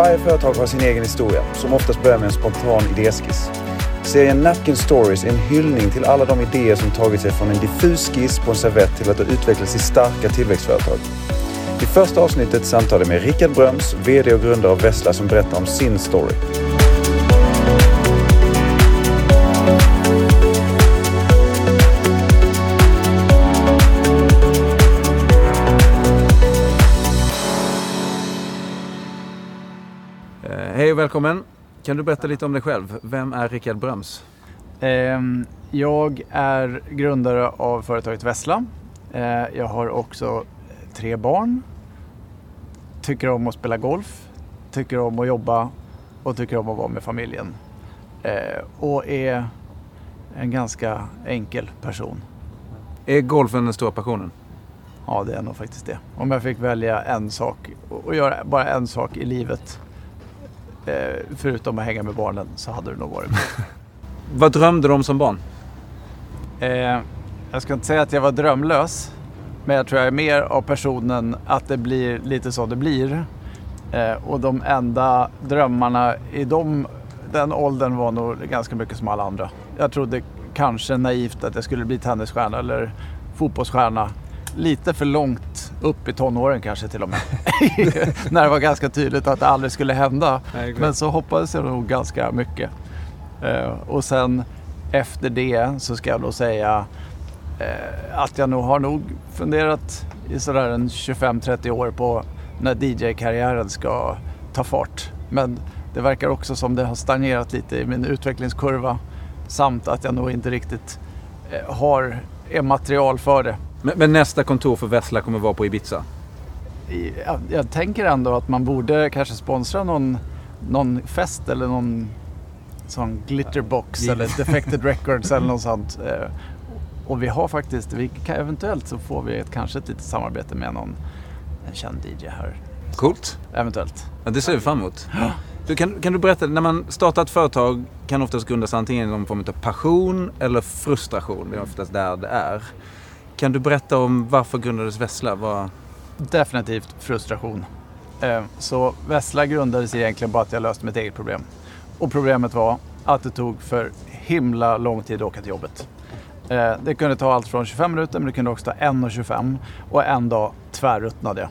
Varje företag har sin egen historia som oftast börjar med en spontan idéskiss. Serien Napkin Stories är en hyllning till alla de idéer som tagit sig från en diffus skiss på en servett till att ha utvecklats i starka tillväxtföretag. I första avsnittet samtalar jag med Rickard Bröms, VD och grundare av Vessla som berättar om sin story. Välkommen. Kan du berätta lite om dig själv? Vem är Rickard Bröms? Ehm, Jag är grundare av företaget Vessla. Eh, Jag har också tre barn. Tycker om att spela golf. Tycker om att jobba och tycker om att vara med familjen. Eh, Och är en ganska enkel person. Är golfen den stora passionen? Ja, det är nog faktiskt det. Om jag fick välja en sak och göra bara en sak i livet eh, förutom att hänga med barnen så hade det nog varit Vad drömde du om som barn? Eh, jag ska inte säga att jag var drömlös. Men jag tror jag är mer av personen att det blir lite så det blir. Eh, och de enda drömmarna i de, den åldern var nog ganska mycket som alla andra. Jag trodde kanske naivt att jag skulle bli tennisstjärna eller fotbollsstjärna. Lite för långt upp i tonåren kanske till och med. När det var ganska tydligt att det aldrig skulle hända. Men så hoppades jag nog ganska mycket. Eh, och sen efter det så ska jag nog säga eh, att jag nog har nog funderat i sådär en 25-30 år på när DJ-karriären ska ta fart. Men det verkar också som det har stagnerat lite i min utvecklingskurva samt att jag nog inte riktigt eh, har är material för det. Men, men nästa kontor för Vessla kommer vara på Ibiza. Jag, jag tänker ändå att man borde kanske sponsra någon, någon fest eller någon sån glitterbox Ja. eller defected records eller något sånt. Eh, Och vi har faktiskt, vi kan, eventuellt så får vi ett, kanske ett litet samarbete med någon en känd DJ här. Coolt. Eventuellt. Ja, det ser vi fram emot. Du, kan, kan du berätta, när man startar ett företag kan oftast grundas antingen i någon form av passion eller frustration. Det är oftast där det är. Kan du berätta om varför grundades Vessla? Vad... Definitivt frustration. Eh, så Vessla grundades egentligen bara att jag löste mitt eget problem. Och problemet var att det tog för himla lång tid att åka till jobbet. Eh, det kunde ta allt från 25 minuter men det kunde också ta 1.25 och en dag tvärruttnade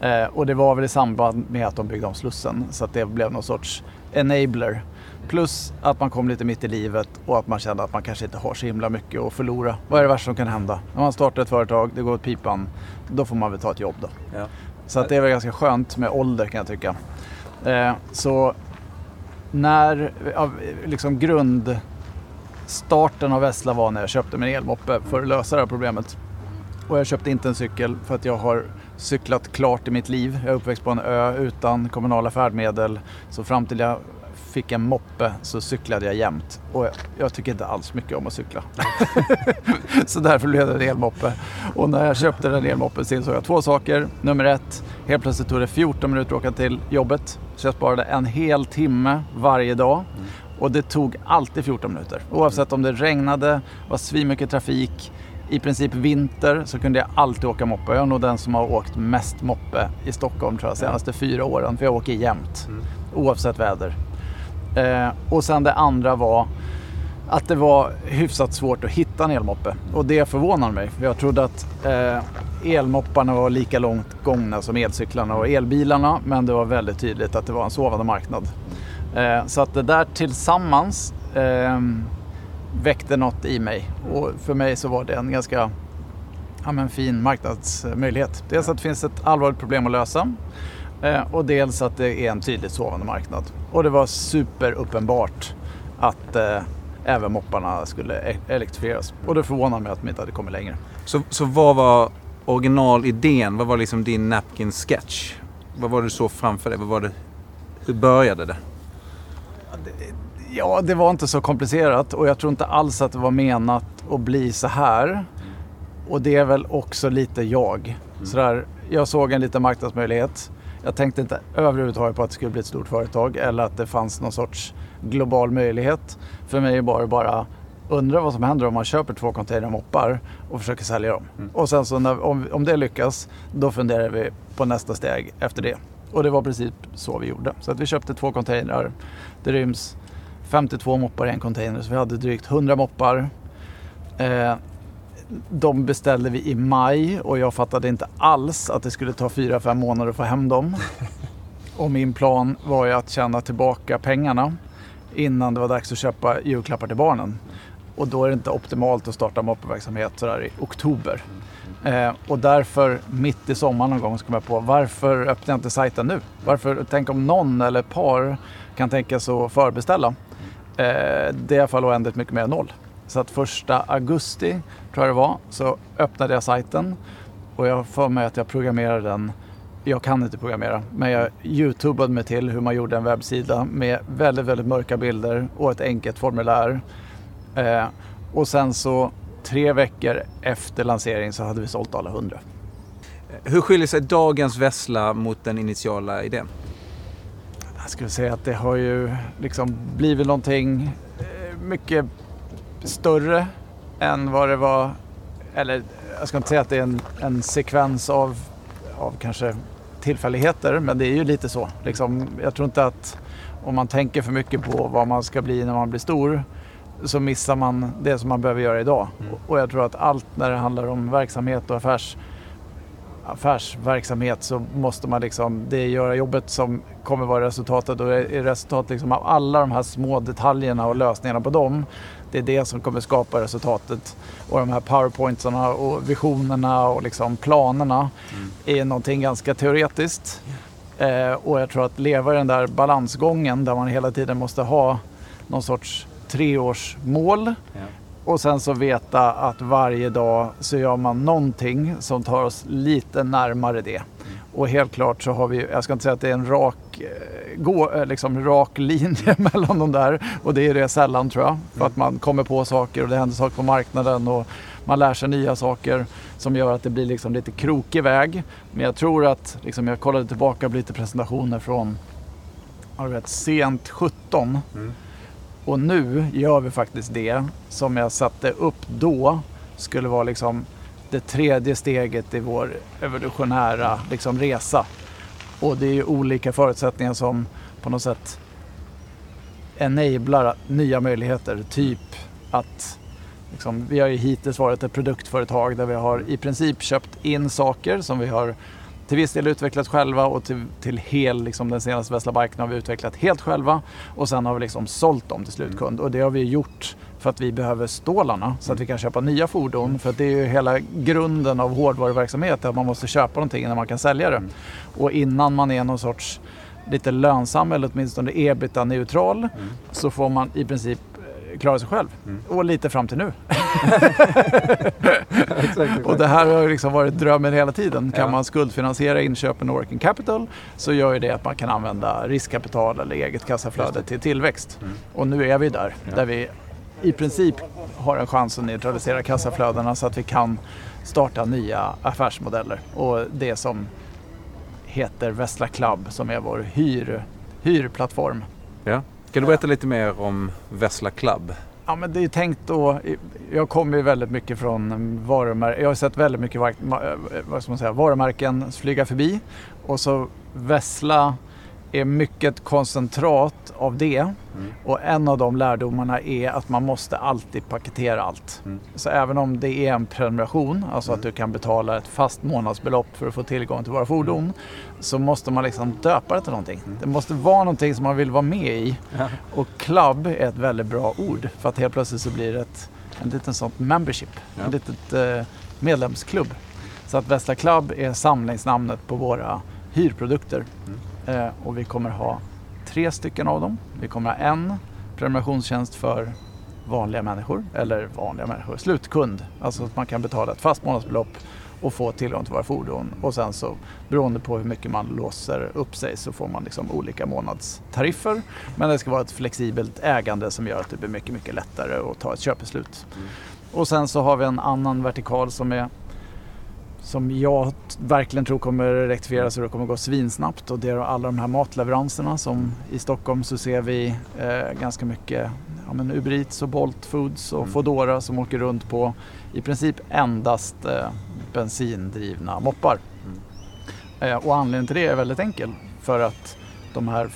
jag. Eh, och det var väl i samband med att de byggde om Slussen så att det blev någon sorts enabler. Plus att man kom lite mitt i livet och att man kände att man kanske inte har så himla mycket att förlora. Vad är det värsta som kan hända? När man startar ett företag, det går åt pipan, då får man väl ta ett jobb då. Ja. Så att det är väl ganska skönt med ålder kan jag tycka. Eh, så när liksom grundstarten av Vessla var när jag köpte min elmoppe för att lösa det här problemet. Och jag köpte inte en cykel för att jag har cyklat klart i mitt liv. Jag är uppväxt på en ö utan kommunala färdmedel. Så fram till jag fick en moppe så cyklade jag jämt. Och jag, jag tycker inte alls mycket om att cykla. så därför blev det en elmoppe. Och när jag köpte den elmoppen så insåg jag två saker. Nummer ett, helt plötsligt tog det 14 minuter att åka till jobbet. Så jag sparade en hel timme varje dag. Och det tog alltid 14 minuter. Oavsett om det regnade, var svinmycket trafik, i princip vinter så kunde jag alltid åka moppe. Jag är nog den som har åkt mest moppe i Stockholm tror jag, senaste fyra åren. För jag åker jämt, oavsett väder. Eh, och sen det andra var att det var hyfsat svårt att hitta en elmoppe. Och det förvånar mig. För jag trodde att eh, elmopparna var lika långt gångna som elcyklarna och elbilarna. Men det var väldigt tydligt att det var en sovande marknad. Eh, så att det där tillsammans eh, väckte något i mig. Och för mig så var det en ganska ja, men fin marknadsmöjlighet. Dels att det finns ett allvarligt problem att lösa. Eh, och dels att det är en tydligt sovande marknad. Och det var superuppenbart att eh, även mopparna skulle e- elektrifieras. Och det förvånar mig att de inte hade kommit längre. Så, så vad var originalidén? Vad var liksom din napkin sketch? Vad var det du såg framför dig? Vad var det, hur började det? Ja, det var inte så komplicerat och jag tror inte alls att det var menat att bli så här. Och det är väl också lite jag. Sådär, jag såg en liten marknadsmöjlighet. Jag tänkte inte överhuvudtaget på att det skulle bli ett stort företag eller att det fanns någon sorts global möjlighet. För mig var det bara undra vad som händer om man köper två containrar moppar och försöker sälja dem. Och sen så när, om, om det lyckas, då funderar vi på nästa steg efter det. Och det var precis så vi gjorde. Så att vi köpte två containrar. Det ryms 52 moppar i en container så vi hade drygt 100 moppar. Eh, de beställde vi i maj och jag fattade inte alls att det skulle ta 4-5 månader att få hem dem. Och min plan var ju att tjäna tillbaka pengarna innan det var dags att köpa julklappar till barnen. Och då är det inte optimalt att starta moppeverksamhet sådär i oktober. Eh, och därför mitt i sommaren någon gång så kom jag på varför öppnar jag inte sajten nu? Varför, tänk om någon eller ett par kan tänka sig att förbeställa. Eh, det är i alla fall oändligt mycket mer än noll. Så att första augusti, tror jag det var, så öppnade jag sajten och jag får mig att jag programmerade den jag kan inte programmera, men jag youtubade mig till hur man gjorde en webbsida med väldigt, väldigt mörka bilder och ett enkelt formulär. Eh, och sen så tre veckor efter lansering så hade vi sålt alla hundra. Hur skiljer sig dagens Vessla mot den initiala idén? Jag skulle säga att det har ju liksom blivit någonting eh, mycket större än vad det var. Eller jag ska inte säga att det är en, en sekvens av, av kanske tillfälligheter, men det är ju lite så. Liksom, jag tror inte att om man tänker för mycket på vad man ska bli när man blir stor så missar man det som man behöver göra idag. Mm. Och jag tror att allt när det handlar om verksamhet och affärs, affärsverksamhet så måste man liksom, det göra jobbet som kommer vara resultatet och är resultatet liksom av alla de här små detaljerna och lösningarna på dem. Det är det som kommer skapa resultatet. Och de här powerpointsarna och visionerna och liksom planerna mm. är någonting ganska teoretiskt. Eh, och jag tror att leva i den där balansgången där man hela tiden måste ha någon sorts treårsmål. Ja. Och sen så veta att varje dag så gör man någonting som tar oss lite närmare det. Mm. Och helt klart så har vi, jag ska inte säga att det är en rak, eh, gå, eh, liksom rak linje mellan de där. Och det är det sällan tror jag. För att man kommer på saker och det händer saker på marknaden och man lär sig nya saker som gör att det blir liksom lite krokig väg. Men jag tror att, liksom jag kollade tillbaka på lite presentationer från, jag vet, sent 17. Mm och nu gör vi faktiskt det som jag satte upp då skulle vara liksom det tredje steget i vår evolutionära liksom, resa. Och det är ju olika förutsättningar som på något sätt enablar nya möjligheter. Typ att liksom, vi har ju hittills varit ett produktföretag där vi har i princip köpt in saker som vi har till viss del utvecklat själva och till, till hel, liksom den senaste Vesla Biken har vi utvecklat helt själva. Och sen har vi liksom sålt dem till slutkund mm. och det har vi gjort för att vi behöver stålarna så att vi kan köpa nya fordon. För att det är ju hela grunden av hårdvaruverksamhet att man måste köpa någonting innan man kan sälja det. Mm. Och innan man är någon sorts lite lönsam eller åtminstone ebita-neutral mm. så får man i princip klara sig själv. Mm. Och lite fram till nu. och det här har liksom varit drömmen hela tiden. Kan ja. man skuldfinansiera inköpen och working capital så gör ju det att man kan använda riskkapital eller eget kassaflöde till tillväxt. Mm. Och nu är vi där, ja. där vi i princip har en chans att neutralisera kassaflödena så att vi kan starta nya affärsmodeller. Och det som heter Vessla Club som är vår hyr, hyrplattform. Ja. Kan du berätta lite mer om Vessla Club? Ja, men det är tänkt då, jag kommer ju väldigt mycket från varumärken, jag har sett väldigt mycket eh, vad ska man säga, varumärken flyga förbi och så Vessla är mycket koncentrat av det. Mm. Och en av de lärdomarna är att man måste alltid paketera allt. Mm. Så även om det är en prenumeration, alltså mm. att du kan betala ett fast månadsbelopp för att få tillgång till våra fordon, mm. så måste man liksom döpa det till någonting. Mm. Det måste vara någonting som man vill vara med i. Ja. Och club är ett väldigt bra ord för att helt plötsligt så blir det ett, en liten sånt membership, ja. en litet eh, medlemsklubb. Så att Västra Club är samlingsnamnet på våra hyrprodukter. Mm. Eh, och vi kommer ha tre stycken av dem. Vi kommer ha en prenumerationstjänst för vanliga människor, eller vanliga människor, slutkund. Alltså att man kan betala ett fast månadsbelopp och få tillgång till våra fordon. Och sen så beroende på hur mycket man låser upp sig så får man liksom olika månadstariffer. Men det ska vara ett flexibelt ägande som gör att det blir mycket, mycket lättare att ta ett köpbeslut. Mm. Och sen så har vi en annan vertikal som är som jag verkligen tror kommer rektifieras och det kommer gå svinsnabbt och det är alla de här matleveranserna som i Stockholm så ser vi eh, ganska mycket ja, men Uber Eats och Bolt Foods och mm. Foodora som åker runt på i princip endast eh, bensindrivna moppar. Mm. Eh, och anledningen till det är väldigt enkel. För att de här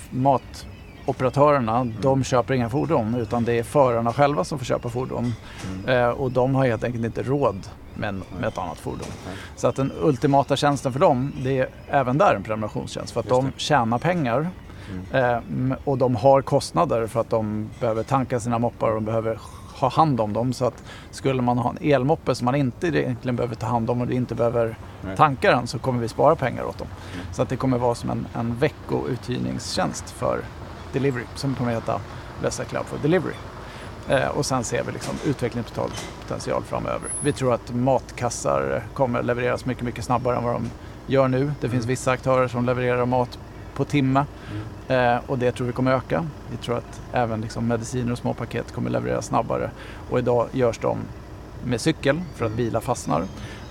matoperatörerna, mm. de köper inga fordon utan det är förarna själva som får köpa fordon. Mm. Eh, och de har helt enkelt inte råd med, med ett annat fordon. Mm. Så att den ultimata tjänsten för dem, det är även där en prenumerationstjänst. För att de tjänar pengar mm. eh, och de har kostnader för att de behöver tanka sina moppar och de behöver ha hand om dem. Så att skulle man ha en elmoppe som man inte egentligen behöver ta hand om och inte behöver tanka den så kommer vi spara pengar åt dem. Mm. Så att det kommer vara som en, en veckouthyrningstjänst för Delivery som kommer att heta Vesa Cloud for Delivery. Eh, och sen ser vi liksom utvecklingspotential framöver. Vi tror att matkassar kommer levereras mycket, mycket snabbare än vad de gör nu. Det finns mm. vissa aktörer som levererar mat på timme mm. eh, och det tror vi kommer öka. Vi tror att även liksom mediciner och små paket kommer levereras snabbare och idag görs de med cykel för att bilar fastnar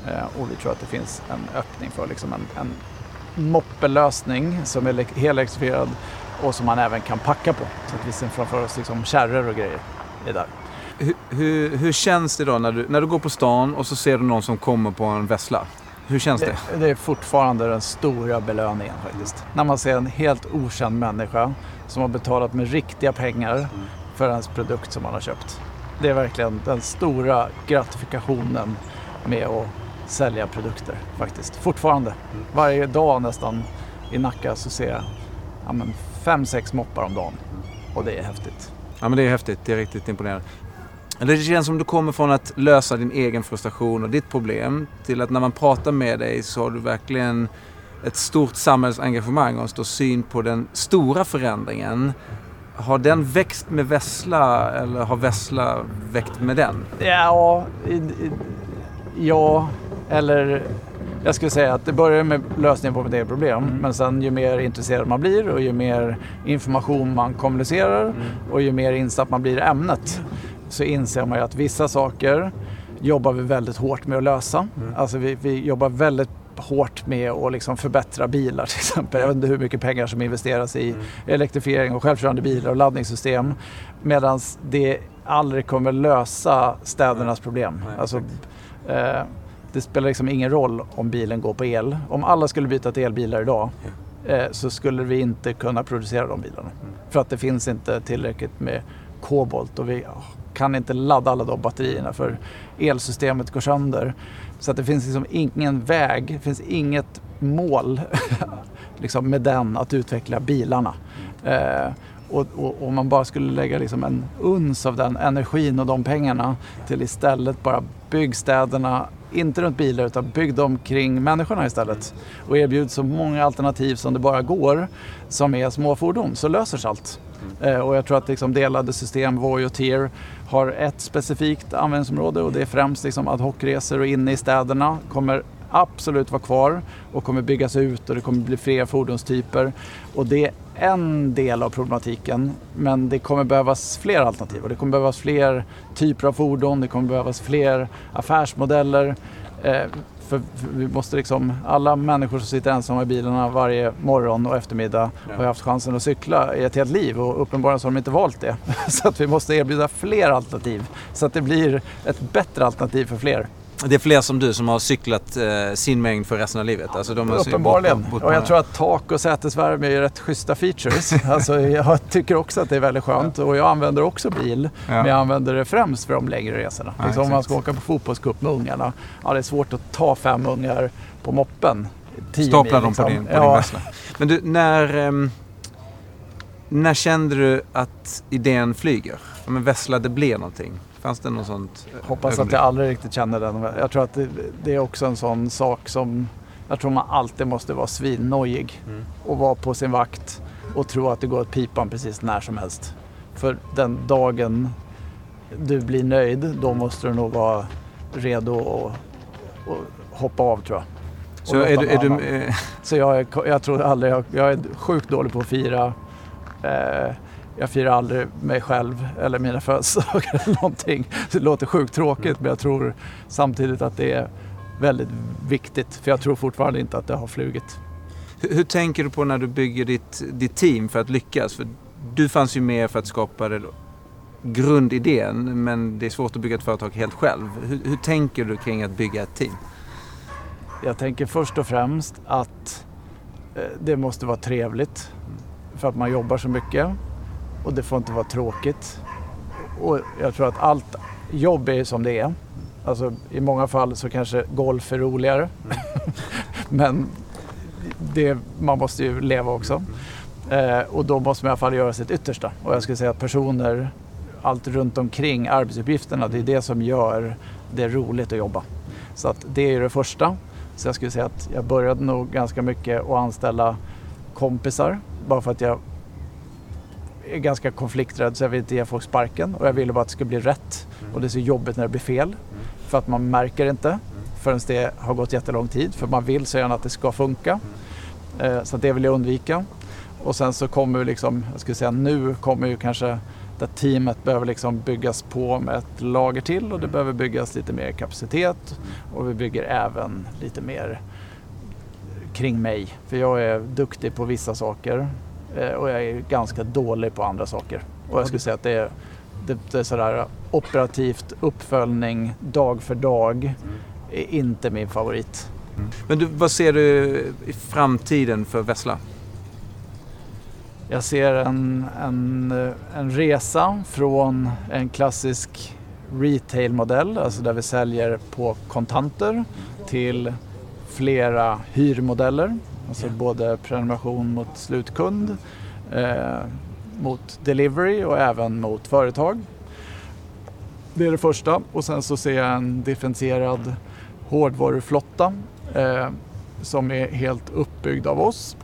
eh, och vi tror att det finns en öppning för liksom en, en moppelösning som är helelektrifierad och som man även kan packa på. Så att vi ser framför oss liksom kärror och grejer är där. Hur, hur, hur, känns det då när du, när du går på stan och så ser du någon som kommer på en vessla? Hur känns det? det? Det är fortfarande den stora belöningen faktiskt. När man ser en helt okänd människa som har betalat med riktiga pengar mm. för ens produkt som man har köpt. Det är verkligen den stora gratifikationen med att sälja produkter faktiskt. Fortfarande. Mm. Varje dag nästan i Nacka så ser jag ja, men, fem, sex moppar om dagen. Och det är häftigt. Ja men det är häftigt. Det är riktigt imponerande. Det känns som du kommer från att lösa din egen frustration och ditt problem till att när man pratar med dig så har du verkligen ett stort samhällsengagemang och en stor syn på den stora förändringen. Har den växt med Vessla eller har Vessla växt med den? Ja, ja eller jag skulle säga att det börjar med lösningen på eget problem. Mm. Men sen ju mer intresserad man blir och ju mer information man kommunicerar mm. och ju mer insatt man blir i ämnet så inser man ju att vissa saker jobbar vi väldigt hårt med att lösa. Mm. Alltså vi, vi jobbar väldigt hårt med att liksom förbättra bilar till exempel. Jag vet inte hur mycket pengar som investeras i mm. elektrifiering och självkörande bilar och laddningssystem. Medan det aldrig kommer lösa städernas problem. Nej, alltså, eh, det spelar liksom ingen roll om bilen går på el. Om alla skulle byta till elbilar idag eh, så skulle vi inte kunna producera de bilarna. Mm. För att det finns inte tillräckligt med kobolt och vi kan inte ladda alla de batterierna för elsystemet går sönder. Så att det finns liksom ingen väg, det finns inget mål liksom med den att utveckla bilarna. Eh, och, och, och, man bara skulle lägga liksom en uns av den energin och de pengarna till istället bara byggstäderna, inte runt bilar utan bygg dem kring människorna istället. Och erbjud så många alternativ som det bara går som är småfordon så löser sig allt. Eh, och jag tror att liksom delade system, Voi och Tier, har ett specifikt användningsområde och det är främst liksom ad hoc-resor och inne i städerna kommer absolut vara kvar och kommer byggas ut och det kommer bli fler fordonstyper. Och det är en del av problematiken men det kommer behövas fler alternativ och det kommer behövas fler typer av fordon, det kommer behövas fler affärsmodeller. Eh, för, vi måste liksom, alla människor som sitter ensamma i bilarna varje morgon och eftermiddag har haft chansen att cykla i ett helt liv och uppenbarligen så har de inte valt det. Så att vi måste erbjuda fler alternativ så att det blir ett bättre alternativ för fler. Det är fler som du som har cyklat eh, sin mängd för resten av livet? Alltså de Uppenbarligen. Och jag tror att tak och sätesvärme är rätt schyssta features. alltså jag tycker också att det är väldigt skönt och jag använder också bil. Ja. Men jag använder det främst för de längre resorna. Ja, liksom om man ska åka på fotbollscup med ungarna. Ja, det är svårt att ta fem ungar på moppen. Stapla dem liksom. på din, på ja. din vässla. Men du, när, um, när kände du att idén flyger? Men Vessla, det blir någonting? Fanns det något sånt eh, Hoppas ögonblick? att jag aldrig riktigt känner den. Jag tror att det, det, är också en sån sak som jag tror man alltid måste vara svinnojig mm. och vara på sin vakt och tro att det går åt pipan precis när som helst. För den dagen du blir nöjd, då måste du nog vara redo att hoppa av tror jag. Så, är du, är du, Så jag, jag tror aldrig, jag, jag är sjukt dålig på att fira eh, jag firar aldrig mig själv eller mina födelsedagar eller någonting. Det låter sjukt tråkigt men jag tror samtidigt att det är väldigt viktigt. För jag tror fortfarande inte att det har flugit. Hur, hur tänker du på när du bygger ditt, ditt team för att lyckas? För du fanns ju med för att skapa det, grundidén men det är svårt att bygga ett företag helt själv. Hur, hur tänker du kring att bygga ett team? Jag tänker först och främst att Eh, det måste vara trevligt för att man jobbar så mycket och det får inte vara tråkigt. Och jag tror att allt jobb är som det är. Alltså, I många fall så kanske golf är roligare. Men det, man måste ju leva också. Eh, och då måste man i alla fall göra sitt yttersta. Och jag skulle säga att personer, allt runt omkring arbetsuppgifterna, det är det som gör det roligt att jobba. Så att det är det första. Så jag skulle säga att jag började nog ganska mycket att anställa kompisar bara för att jag är ganska konflikträdd så jag vill inte ge folk sparken och jag ville bara att det skulle bli rätt. Och det är så jobbigt när det blir fel för att man märker inte förrän det har gått jättelång tid för man vill så gärna att det ska funka. Eh, så det vill jag undvika. Och sen så kommer liksom, jag skulle säga nu kommer ju kanske där teamet behöver liksom byggas på med ett lager till och det behöver byggas lite mer kapacitet och vi bygger även lite mer kring mig. För jag är duktig på vissa saker och jag är ganska dålig på andra saker. Och jag skulle säga att det är, det, det är sådär operativt uppföljning dag för dag är inte min favorit. Men du, vad ser du i framtiden för Vessla? Jag ser en, en, en resa från en klassisk retailmodell, alltså där vi säljer på kontanter, till flera hyrmodeller. Alltså både prenumeration mot slutkund, eh, mot delivery och även mot företag. Det är det första. Och sen så ser jag en differentierad hårdvaruflotta eh, som är helt uppbyggd av oss.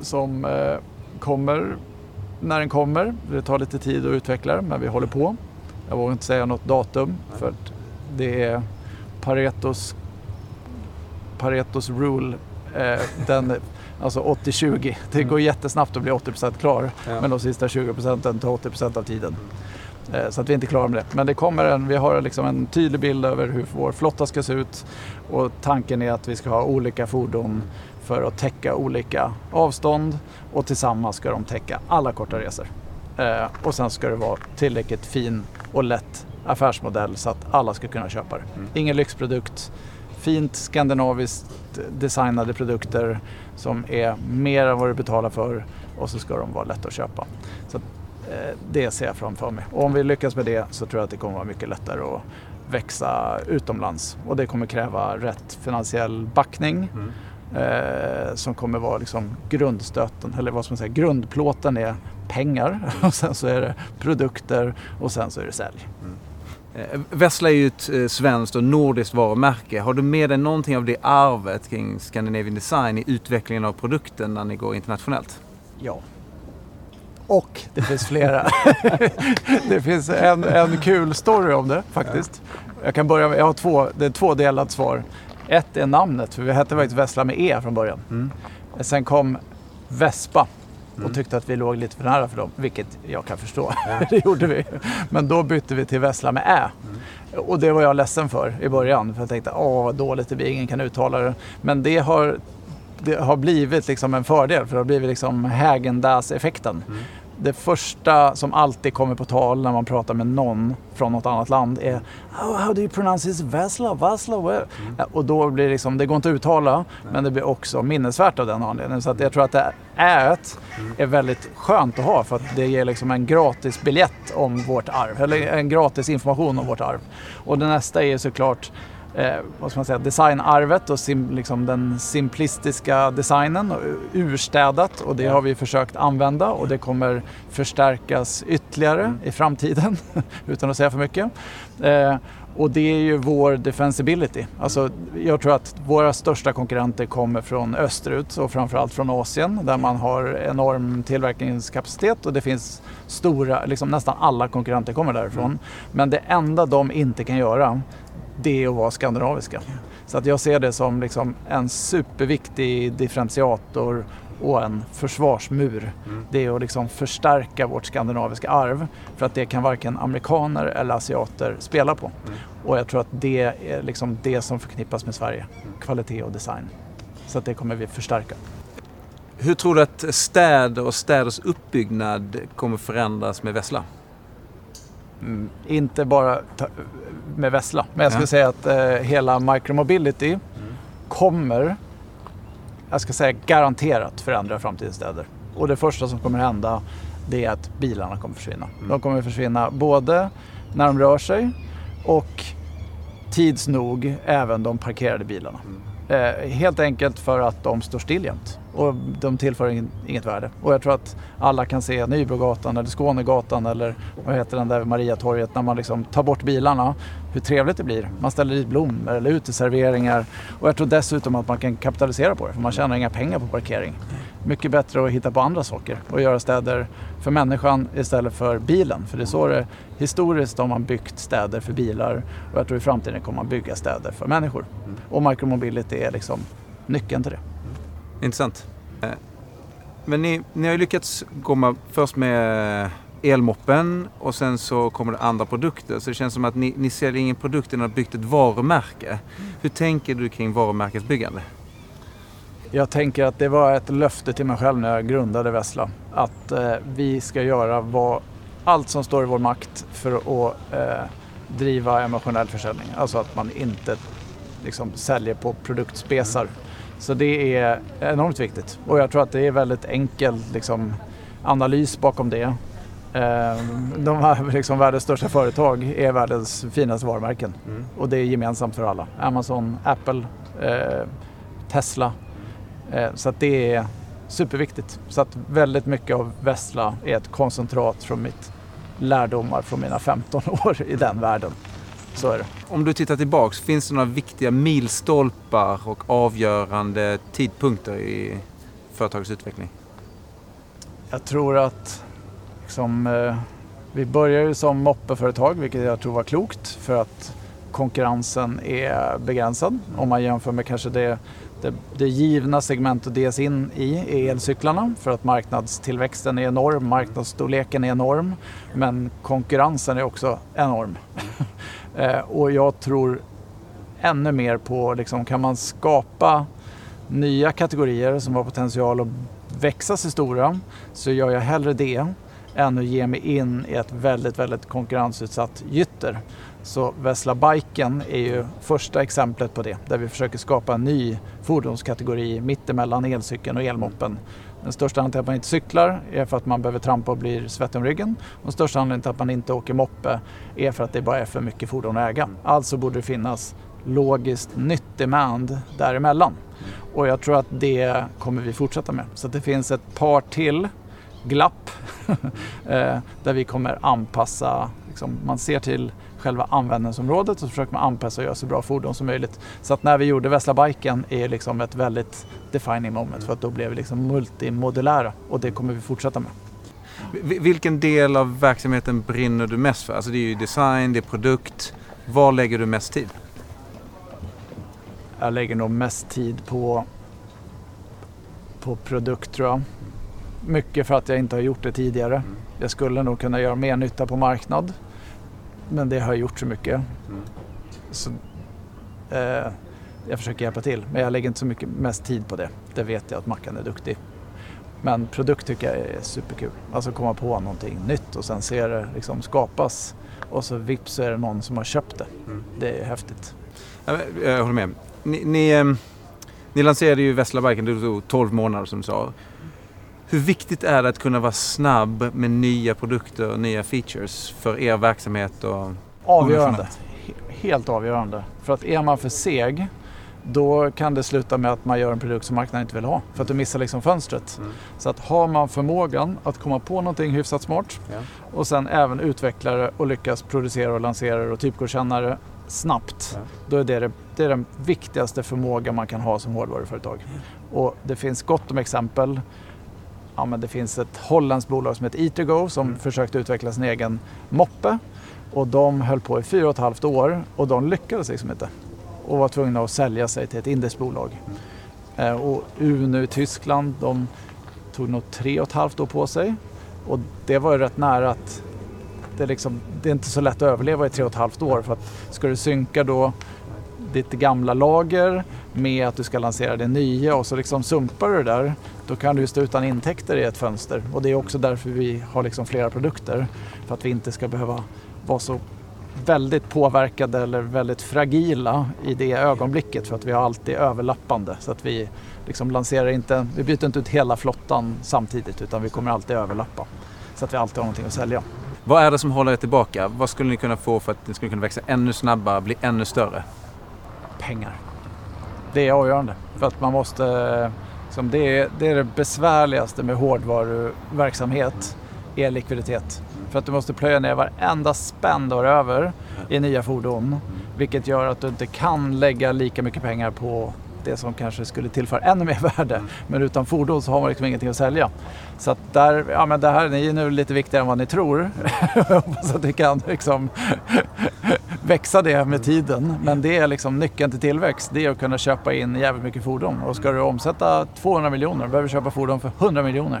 Som eh, kommer när den kommer. Det tar lite tid att utveckla den, men vi håller på. Jag vågar inte säga något datum för det är Paretos, Paretos rule. Eh, den, alltså 80-20. Det går jättesnabbt att bli 80% klar, Ja. men de sista 20 procenten tar 80% av tiden. Eh, Så att vi är inte klara med det. Men det kommer en, vi har liksom en tydlig bild över hur vår flotta ska se ut och tanken är att vi ska ha olika fordon för att täcka olika avstånd och tillsammans ska de täcka alla korta resor. Eh, och sen ska det vara tillräckligt fin och lätt affärsmodell så att alla ska kunna köpa det. Ingen lyxprodukt, fint skandinaviskt designade produkter som är mer än vad du betalar för och så ska de vara lätta att köpa. Så eh, det ser jag framför mig. Och om vi lyckas med det så tror jag att det kommer vara mycket lättare att växa utomlands och det kommer kräva rätt finansiell backning eh, som kommer vara liksom grundstöten, eller vad ska man säga, grundplåten är pengar och sen så är det produkter och sen så är det sälj. Eh, Vessla är ju ett eh, svenskt och nordiskt varumärke. Har du med dig någonting av det arvet kring Scandinavian Design i utvecklingen av produkten när ni går internationellt? Ja. Och det finns flera. det finns en, en kul story om det faktiskt. Jag kan börja med, jag har två, det är två delat svar. Ett är namnet, för vi hette faktiskt Vessla med E från början. Sen kom Vespa och tyckte att vi låg lite för nära för dem, vilket jag kan förstå. det gjorde vi. Men då bytte vi till Vessla med Ä. Och det var jag ledsen för i början, för jag tänkte åh vad dåligt det blir, ingen kan uttala det. Men det har, det har blivit liksom en fördel, för det har blivit liksom Häagen-Dazs-effekten. Det första som alltid kommer på tal när man pratar med någon från något annat land är oh, How do you pronounce this? Vasla? Vasla? Ja, Och då blir det liksom, det går inte att uttala, men det blir också minnesvärt av den anledningen. Så jag tror att det ät är väldigt skönt att ha för att det ger liksom en gratis biljett om vårt arv, eller en gratis information om vårt arv. Och det nästa är såklart eh, vad ska man säga, designarvet och sim, liksom den simplistiska designen, och urstädat och det har vi försökt använda och det kommer förstärkas ytterligare i framtiden utan att säga för mycket. Eh, och det är ju vår defensibility. Alltså, jag tror att våra största konkurrenter kommer från österut och framförallt från Asien där man har enorm tillverkningskapacitet och det finns stora, liksom nästan alla konkurrenter kommer därifrån. Men det enda de inte kan göra det är att vara skandinaviska. Så att jag ser det som liksom en superviktig differentiator och en försvarsmur. Det är att liksom förstärka vårt skandinaviska arv för att det kan varken amerikaner eller asiater spela på. Och jag tror att det är liksom det som förknippas med Sverige, kvalitet och design. Så att det kommer vi förstärka. Hur tror du att städer och städers uppbyggnad kommer förändras med Vessla? Mm, inte bara med Vessla, men jag skulle Ja. säga att eh, hela micromobility kommer jag ska säga garanterat förändra framtidens städer. Och det första som kommer hända det är att bilarna kommer försvinna. Mm. De kommer försvinna både när de rör sig och tids nog även de parkerade bilarna. Mm. Eh, helt enkelt för att de står still jämt och de tillför inget värde. Och jag tror att alla kan se Nybrogatan eller Skånegatan eller vad heter den där Mariatorget när man liksom tar bort bilarna. Hur trevligt det blir. Man ställer dit blommor eller uteserveringar och jag tror dessutom att man kan kapitalisera på det för man tjänar inga pengar på parkering. Mycket bättre att hitta på andra saker och göra städer för människan istället för bilen. För det är så det historiskt har man byggt städer för bilar och jag tror i framtiden kommer man bygga städer för människor. Och micromobility är liksom nyckeln till det. Intressant. Eh, men ni, ni har ju lyckats komma först med elmoppen och sen så kommer det andra produkter. Så det känns som att ni, ni säljer ingen produkt, ni har byggt ett varumärke. Hur tänker du kring varumärkesbyggande? Jag tänker att det var ett löfte till mig själv när jag grundade Vessla. Att eh, vi ska göra vad, allt som står i vår makt för att eh, driva emotionell försäljning. Alltså att man inte liksom, säljer på produktspesar. Så det är enormt viktigt och jag tror att det är väldigt enkel liksom, analys bakom det. Ehm, de här liksom, världens största företag är världens finaste varumärken mm. och det är gemensamt för alla. Amazon, Apple, eh, Tesla. Eh, så att det är superviktigt. Så att väldigt mycket av Vessla är ett koncentrat från mitt lärdomar från mina 15 år i den världen. Så är det. Om du tittar tillbaks, finns det några viktiga milstolpar och avgörande tidpunkter i företagets utveckling? Jag tror att liksom, eh, vi började som moppeföretag, vilket jag tror var klokt för att konkurrensen är begränsad om man jämför med kanske det, det, det givna segmentet att ges in i är elcyklarna för att marknadstillväxten är enorm, marknadsstorleken är enorm men konkurrensen är också enorm. Eh, och jag tror ännu mer på, liksom, kan man skapa nya kategorier som har potential att växa sig stora så gör jag hellre det än att ge mig in i ett väldigt, väldigt konkurrensutsatt gytter. Så Vesla Biken är ju första exemplet på det, där vi försöker skapa en ny fordonskategori mittemellan elcykeln och elmoppen den största anledningen till att man inte cyklar är för att man behöver trampa och blir svettig om ryggen. Och den största anledningen till att man inte åker moppe är för att det bara är för mycket fordon att äga. Alltså borde det finnas logiskt nytt demand däremellan. Och jag tror att det kommer vi fortsätta med. Så det finns ett par till glapp eh, där vi kommer anpassa, liksom, man ser till själva användningsområdet och så försöker man anpassa och göra så bra fordon som möjligt. Så att när vi gjorde Vesla Biken är liksom ett väldigt defining moment för att då blev vi liksom multimodulära och det kommer vi fortsätta med. Vilken del av verksamheten brinner du mest för? Alltså det är ju design, det är produkt. Var lägger du mest tid? Jag lägger nog mest tid på, på produkt tror jag. Mycket för att jag inte har gjort det tidigare. Mm. Jag skulle nog kunna göra mer nytta på marknad. Men det har jag gjort så mycket. Mm. Så, eh, jag försöker hjälpa till, men jag lägger inte så mycket mest tid på det. Det vet jag att Mackan är duktig. Men produkt tycker jag är superkul. Alltså komma på någonting nytt och sen se det liksom skapas och så vips så är det någon som har köpt det. Mm. Det är häftigt. Jag håller med. Ni, ni, ehm, ni lanserade ju Vessla-biken, det tog 12 månader som du sa. Hur viktigt är det att kunna vara snabb med nya produkter och nya features för er verksamhet? Och avgörande. Helt avgörande. För att är man för seg då kan det sluta med att man gör en produkt som marknaden inte vill ha. För att du missar liksom fönstret. Mm. Så att har man förmågan att komma på någonting hyfsat smart ja. och sen även utveckla det och lyckas producera och lansera det och typgodkänna det snabbt. Ja. Då är det, det, är den viktigaste förmåga man kan ha som hårdvaruföretag. Mm. Och det finns gott om exempel ja, men det finns ett holländskt bolag som heter Eatergo som mm. försökte utveckla sin egen moppe. Och de höll på i fyra och ett halvt år och de lyckades liksom inte. Och var tvungna att sälja sig till ett indiskt bolag. Mm. Och Uno i Tyskland, de tog nog tre och ett halvt år på sig. Och det var ju rätt nära att det, liksom, det är inte så lätt att överleva i tre och ett halvt år. För att ska du synka då ditt gamla lager med att du ska lansera det nya och så liksom sumpar du det där, då kan du stå utan intäkter i ett fönster. Och det är också därför vi har liksom flera produkter. För att vi inte ska behöva vara så väldigt påverkade eller väldigt fragila i det ögonblicket för att vi har alltid överlappande. Så att vi liksom lanserar inte, vi byter inte ut hela flottan samtidigt utan vi kommer alltid överlappa. Så att vi alltid har någonting att sälja. Vad är det som håller er tillbaka? Vad skulle ni kunna få för att ni skulle kunna växa ännu snabbare, bli ännu större? Pengar. Det är avgörande. För att man måste, liksom det, är, det är det besvärligaste med hårdvaruverksamhet, är likviditet. För att du måste plöja ner varenda spänn du har över i nya fordon. Vilket gör att du inte kan lägga lika mycket pengar på det som kanske skulle tillföra ännu mer värde. Men utan fordon så har man liksom ingenting att sälja. Så att där, ja men det här är nu lite viktigare än vad ni tror. Jag hoppas att ni kan liksom växa det med tiden. Men det är liksom nyckeln till tillväxt. Det är att kunna köpa in jävligt mycket fordon. Och ska du omsätta 200 miljoner behöver du köpa fordon för 100 miljoner.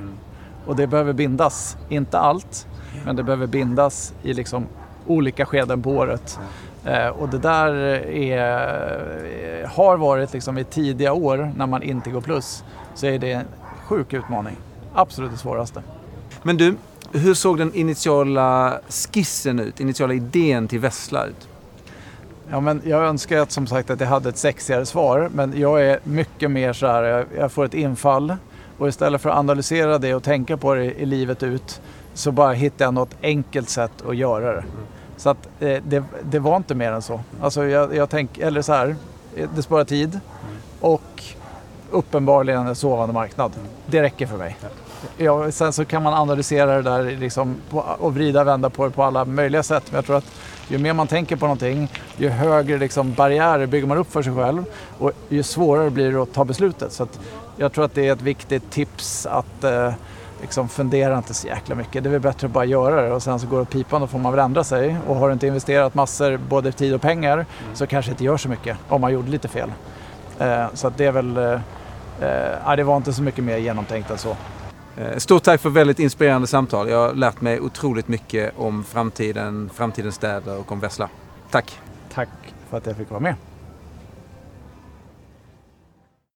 Och det behöver bindas. Inte allt, men det behöver bindas i liksom olika skeden på året. Eh, och det där är, har varit liksom i tidiga år när man inte går plus så är det en sjuk utmaning. Absolut det svåraste. Men du, hur såg den initiala skissen ut? Initiala idén till Vessla ut? Ja, men jag önskar att, som sagt att jag hade ett sexigare svar, men jag är mycket mer så här, jag, jag får ett infall och istället för att analysera det och tänka på det i livet ut så bara hittar jag något enkelt sätt att göra det. Så att eh, det, det, var inte mer än så. Alltså jag, jag tänker, eller så här, eh, det sparar tid och uppenbarligen en sovande marknad. Det räcker för mig. Ja, sen så kan man analysera det där liksom på, och vrida och vända på det på alla möjliga sätt. Men jag tror att ju mer man tänker på någonting, ju högre liksom barriärer bygger man upp för sig själv och ju svårare blir det att ta beslutet. Så jag tror att det är ett viktigt tips att eh, liksom fundera inte så jäkla mycket. Det är väl bättre att bara göra det och sen så går det pipan då får man väl ändra sig. Och har du inte investerat massor, både tid och pengar, mm. så kanske det inte gör så mycket om man gjorde lite fel. Eh, så att det är väl, eh, eh, det var inte så mycket mer genomtänkt än så. Eh, stort tack för väldigt inspirerande samtal. Jag har lärt mig otroligt mycket om framtiden, framtidens städer och om Vessla. Tack! Tack för att jag fick vara med.